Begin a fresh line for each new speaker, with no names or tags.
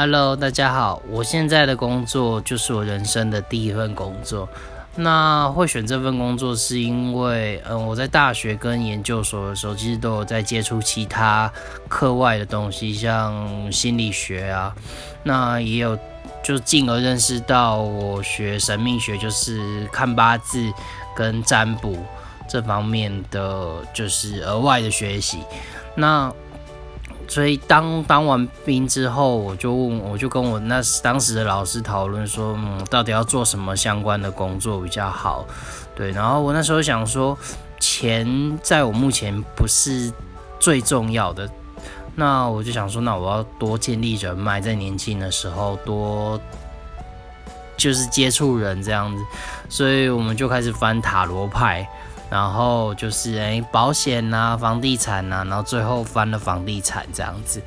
Hello，大家好，我现在的工作就是我人生的第一份工作。那会选这份工作是因为，嗯，我在大学跟研究所的时候，其实都有在接触其他课外的东西，像心理学啊，那也有就进而认识到我学神秘学，就是看八字跟占卜这方面的，就是额外的学习。那所以当当完兵之后，我就问，我就跟我那当时的老师讨论说，嗯，到底要做什么相关的工作比较好？对，然后我那时候想说，钱在我目前不是最重要的，那我就想说，那我要多建立人脉，在年轻的时候多就是接触人这样子，所以我们就开始翻塔罗牌。然后就是诶保险呐、房地产呐，然后最后翻了房地产这样子。